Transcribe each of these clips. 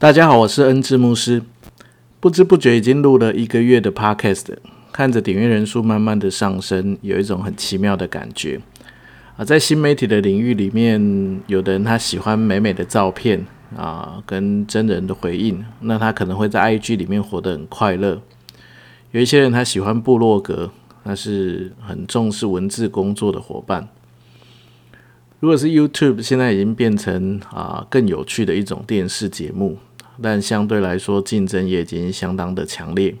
大家好，我是恩智牧师。不知不觉已经录了一个月的 Podcast，看着点阅人数慢慢的上升，有一种很奇妙的感觉。啊，在新媒体的领域里面，有的人他喜欢美美的照片啊，跟真人的回应，那他可能会在 IG 里面活得很快乐。有一些人他喜欢部落格，那是很重视文字工作的伙伴。如果是 YouTube，现在已经变成啊更有趣的一种电视节目。但相对来说，竞争也已经相当的强烈。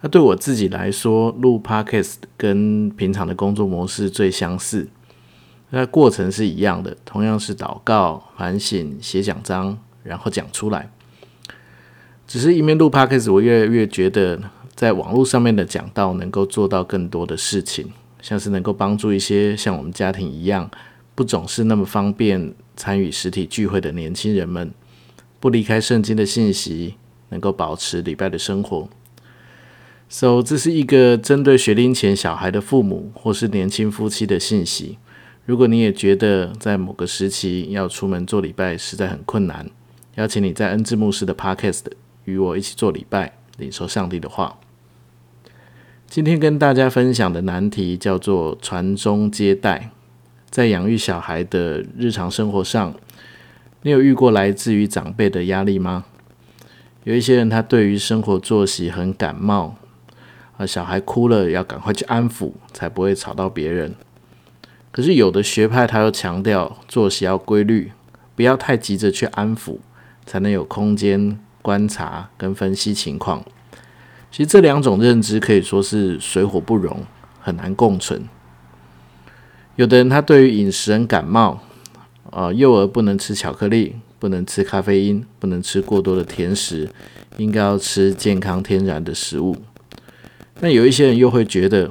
那对我自己来说，录 Podcast 跟平常的工作模式最相似。那过程是一样的，同样是祷告、反省、写讲章，然后讲出来。只是一面录 Podcast，我越来越觉得，在网络上面的讲道能够做到更多的事情，像是能够帮助一些像我们家庭一样，不总是那么方便参与实体聚会的年轻人们。不离开圣经的信息，能够保持礼拜的生活。So，这是一个针对学龄前小孩的父母或是年轻夫妻的信息。如果你也觉得在某个时期要出门做礼拜实在很困难，邀请你在恩智牧师的 Podcast 与我一起做礼拜，领受上帝的话。今天跟大家分享的难题叫做传宗接代，在养育小孩的日常生活上。你有遇过来自于长辈的压力吗？有一些人他对于生活作息很感冒，啊，小孩哭了要赶快去安抚，才不会吵到别人。可是有的学派他又强调作息要规律，不要太急着去安抚，才能有空间观察跟分析情况。其实这两种认知可以说是水火不容，很难共存。有的人他对于饮食很感冒。啊，幼儿不能吃巧克力，不能吃咖啡因，不能吃过多的甜食，应该要吃健康天然的食物。那有一些人又会觉得，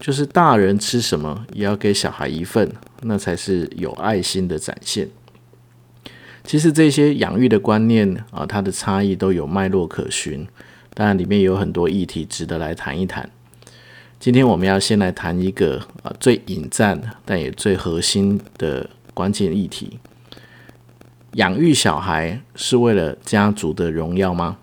就是大人吃什么也要给小孩一份，那才是有爱心的展现。其实这些养育的观念啊，它的差异都有脉络可循，当然里面有很多议题值得来谈一谈。今天我们要先来谈一个啊最引战但也最核心的。关键议题：养育小孩是为了家族的荣耀吗？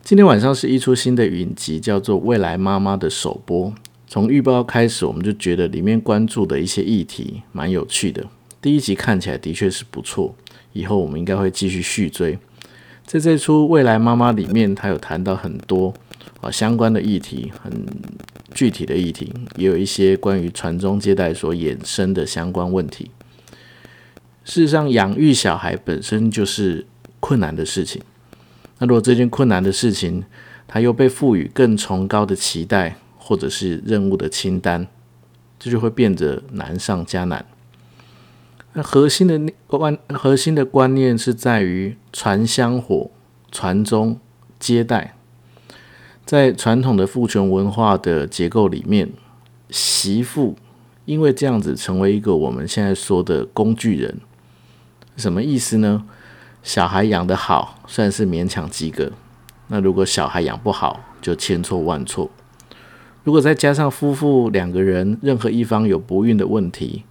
今天晚上是一出新的影集，叫做《未来妈妈》的首播。从预告开始，我们就觉得里面关注的一些议题蛮有趣的。第一集看起来的确是不错，以后我们应该会继续续追。在这出《未来妈妈》里面，他有谈到很多啊相关的议题，很。具体的议题也有一些关于传宗接代所衍生的相关问题。事实上，养育小孩本身就是困难的事情。那如果这件困难的事情，它又被赋予更崇高的期待或者是任务的清单，这就会变得难上加难。那核心的观核心的观念是在于传香火、传宗接代。在传统的父权文化的结构里面，媳妇因为这样子成为一个我们现在说的工具人，什么意思呢？小孩养得好，算是勉强及格；那如果小孩养不好，就千错万错。如果再加上夫妇两个人任何一方有不孕的问题，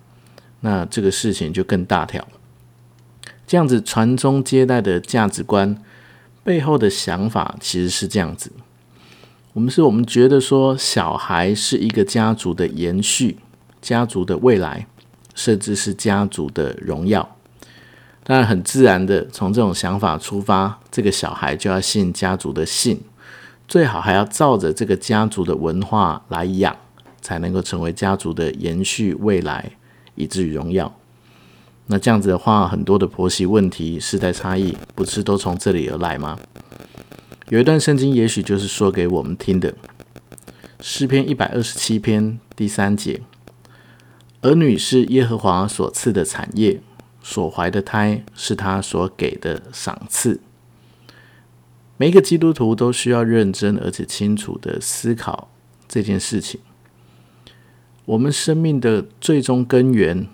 那这个事情就更大条。这样子传宗接代的价值观背后的想法其实是这样子。我们是我们觉得说，小孩是一个家族的延续，家族的未来，甚至是家族的荣耀。当然，很自然的从这种想法出发，这个小孩就要信家族的信，最好还要照着这个家族的文化来养，才能够成为家族的延续未来，以至于荣耀。那这样子的话，很多的婆媳问题、世代差异，不是都从这里而来吗？有一段圣经，也许就是说给我们听的，诗篇一百二十七篇第三节：儿女是耶和华所赐的产业，所怀的胎是他所给的赏赐。每一个基督徒都需要认真而且清楚地思考这件事情。我们生命的最终根源，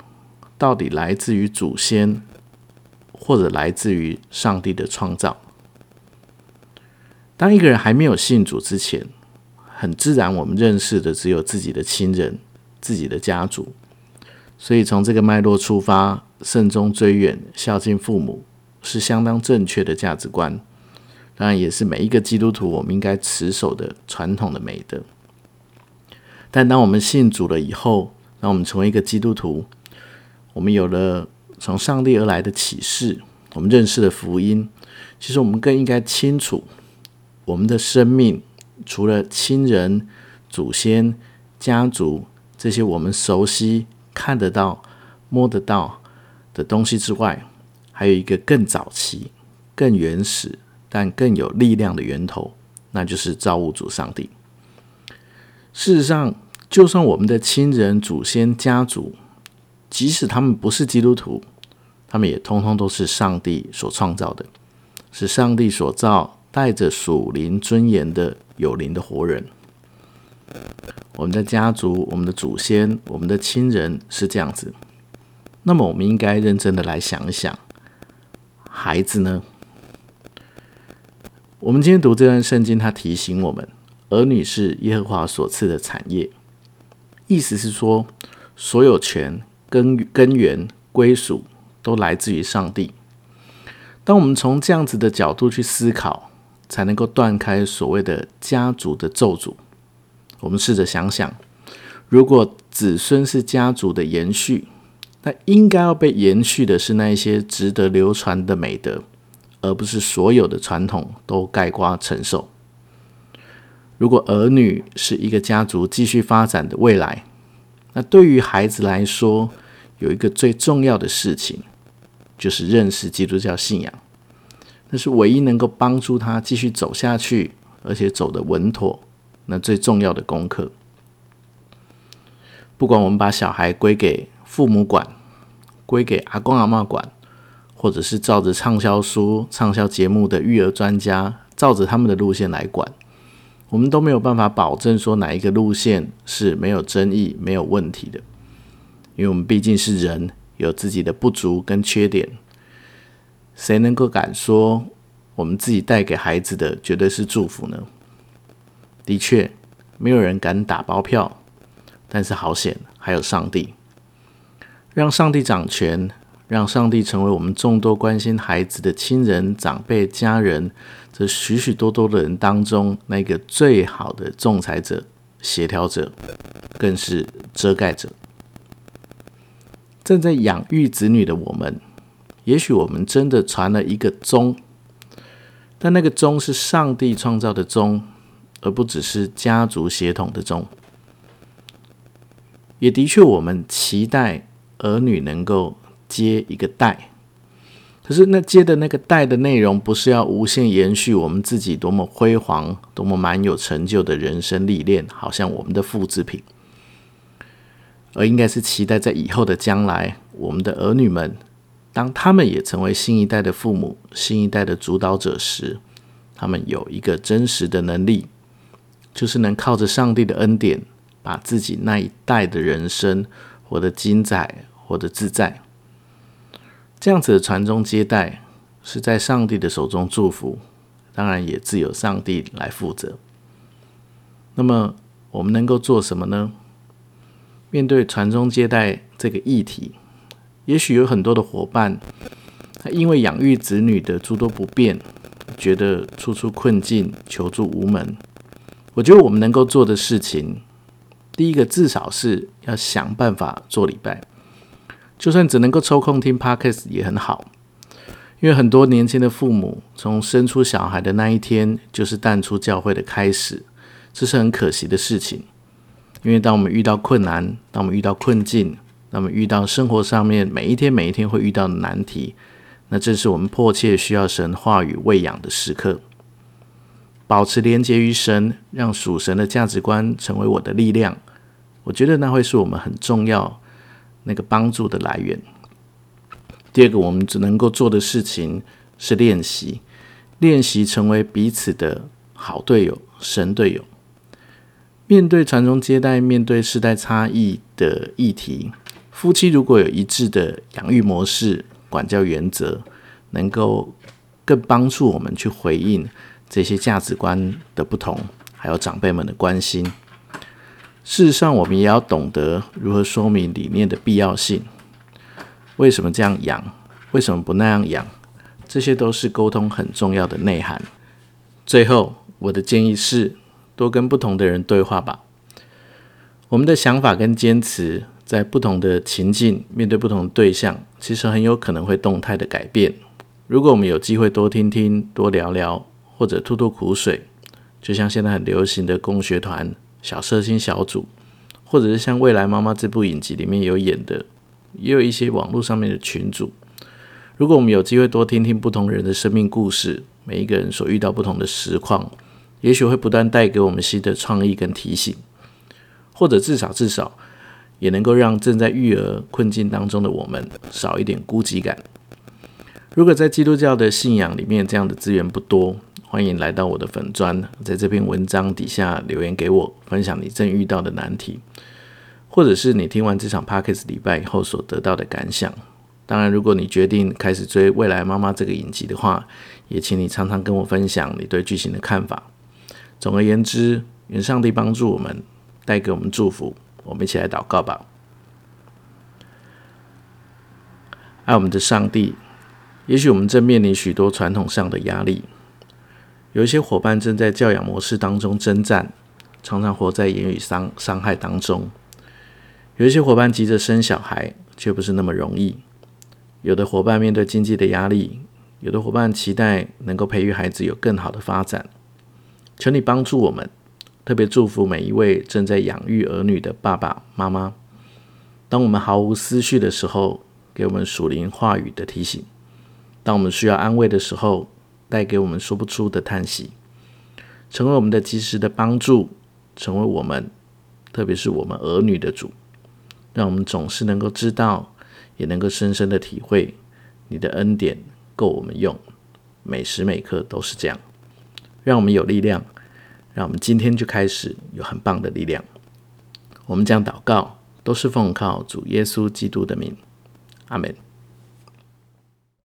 到底来自于祖先，或者来自于上帝的创造？当一个人还没有信主之前，很自然，我们认识的只有自己的亲人、自己的家族。所以从这个脉络出发，慎终追远，孝敬父母，是相当正确的价值观，当然也是每一个基督徒我们应该持守的传统的美德。但当我们信主了以后，当我们成为一个基督徒，我们有了从上帝而来的启示，我们认识了福音，其实我们更应该清楚，我们的生命除了亲人、祖先、家族这些我们熟悉、看得到、摸得到的东西之外，还有一个更早期、更原始但更有力量的源头，那就是造物主上帝。事实上，就算我们的亲人、祖先、家族，即使他们不是基督徒，他们也通通都是上帝所创造的，是上帝所造、带着属灵尊严的有灵的活人。我们的家族、我们的祖先、我们的亲人是这样子，那么我们应该认真的来想一想，孩子呢？我们今天读这段圣经，它提醒我们。儿女是耶和华所赐的产业，意思是说，所有权、根根源、归属都来自于上帝。当我们从这样子的角度去思考，才能够断开所谓的家族的咒诅。我们试着想想，如果子孙是家族的延续，那应该要被延续的是那一些值得流传的美德，而不是所有的传统都盖瓜承受。如果儿女是一个家族继续发展的未来，那对于孩子来说，有一个最重要的事情，就是认识基督教信仰。那是唯一能够帮助他继续走下去，而且走得稳妥，那最重要的功课。不管我们把小孩归给父母管，归给阿公阿嬷管，或者是照着畅销书、畅销节目的育儿专家，照着他们的路线来管。我们都没有办法保证说哪一个路线是没有争议、没有问题的，因为我们毕竟是人，有自己的不足跟缺点。谁能够敢说我们自己带给孩子的绝对是祝福呢？的确，没有人敢打包票，但是好险，还有上帝，让上帝掌权。让上帝成为我们众多关心孩子的亲人、长辈、家人，这许许多多的人当中，那个最好的仲裁者、协调者，更是遮盖者。正在养育子女的我们，也许我们真的传了一个宗，但那个宗是上帝创造的宗，而不只是家族血统的宗。也的确，我们期待儿女能够。接一个代，可是那接的那个代的内容，不是要无限延续我们自己多么辉煌、多么满有成就的人生历练，好像我们的复制品，而应该是期待在以后的将来，我们的儿女们，当他们也成为新一代的父母、新一代的主导者时，他们有一个真实的能力，就是能靠着上帝的恩典，把自己那一代的人生活得精彩、活得自在。这样子的传宗接代是在上帝的手中祝福，当然也自有上帝来负责。那么我们能够做什么呢？面对传宗接代这个议题，也许有很多的伙伴，他因为养育子女的诸多不便，觉得处处困境，求助无门。我觉得我们能够做的事情，第一个至少是要想办法做礼拜。就算只能够抽空听 Podcast 也很好，因为很多年轻的父母从生出小孩的那一天就是淡出教会的开始，这是很可惜的事情。因为当我们遇到困难，当我们遇到困境，那么遇到生活上面每一天每一天会遇到的难题，那正是我们迫切需要神话语喂养的时刻。保持连结于神，让属神的价值观成为我的力量，我觉得那会是我们很重要。那个帮助的来源。第二个，我们只能够做的事情是练习，练习成为彼此的好队友、神队友。面对传宗接代、面对世代差异的议题，夫妻如果有一致的养育模式、管教原则，能够更帮助我们去回应这些价值观的不同，还有长辈们的关心。事实上，我们也要懂得如何说明理念的必要性。为什么这样养？为什么不那样养？这些都是沟通很重要的内涵。最后，我的建议是多跟不同的人对话吧。我们的想法跟坚持，在不同的情境面对不同的对象，其实很有可能会动态的改变。如果我们有机会多听听、多聊聊，或者吐吐苦水，就像现在很流行的共学团、小社星小组，或者是像《未来妈妈》这部影集里面有演的，也有一些网络上面的群组。如果我们有机会多听听不同人的生命故事，每一个人所遇到不同的实况，也许会不断带给我们新的创意跟提醒，或者至少至少也能够让正在育儿困境当中的我们少一点孤寂感。如果在基督教的信仰里面这样的资源不多，欢迎来到我的粉砖，在这篇文章底下留言给我，分享你正遇到的难题，或者是你听完这场 Podcast 礼拜以后所得到的感想。当然，如果你决定开始追《未来妈妈》这个影集的话，也请你常常跟我分享你对剧情的看法。总而言之，愿上帝帮助我们，带给我们祝福。我们一起来祷告吧。爱我们的上帝，也许我们正面临许多传统上的压力，有一些伙伴正在教养模式当中征战，常常活在言语伤伤害当中；有一些伙伴急着生小孩，却不是那么容易。有的伙伴面对经济的压力，有的伙伴期待能够培育孩子有更好的发展。求你帮助我们，特别祝福每一位正在养育儿女的爸爸妈妈。当我们毫无思绪的时候，给我们属灵话语的提醒；当我们需要安慰的时候，带给我们说不出的叹息，成为我们的及时的帮助，成为我们，特别是我们儿女的主，让我们总是能够知道。也能够深深的体会，你的恩典够我们用，每时每刻都是这样，让我们有力量，让我们今天就开始有很棒的力量。我们将祷告，都是奉靠主耶稣基督的名，阿门。